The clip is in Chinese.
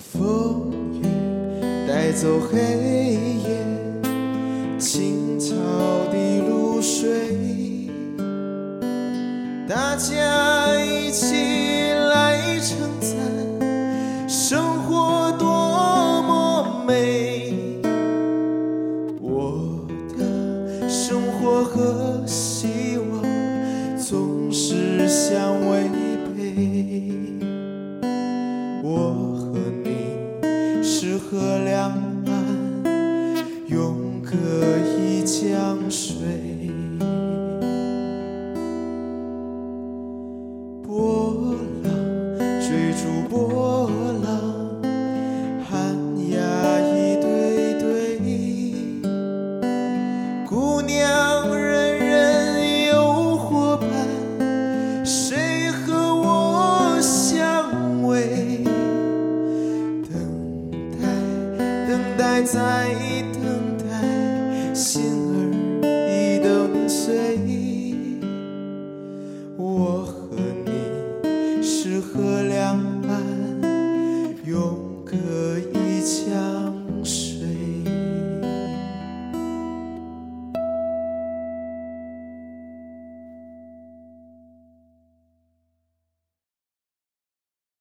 风雨带走黑夜，青草的露水，大家一起来称赞生活多么美。我的生活和希望总是相违河两岸，永隔一江水。波浪追逐波浪，寒鸦一对对。姑娘，还在等待心儿已等碎我和你是河两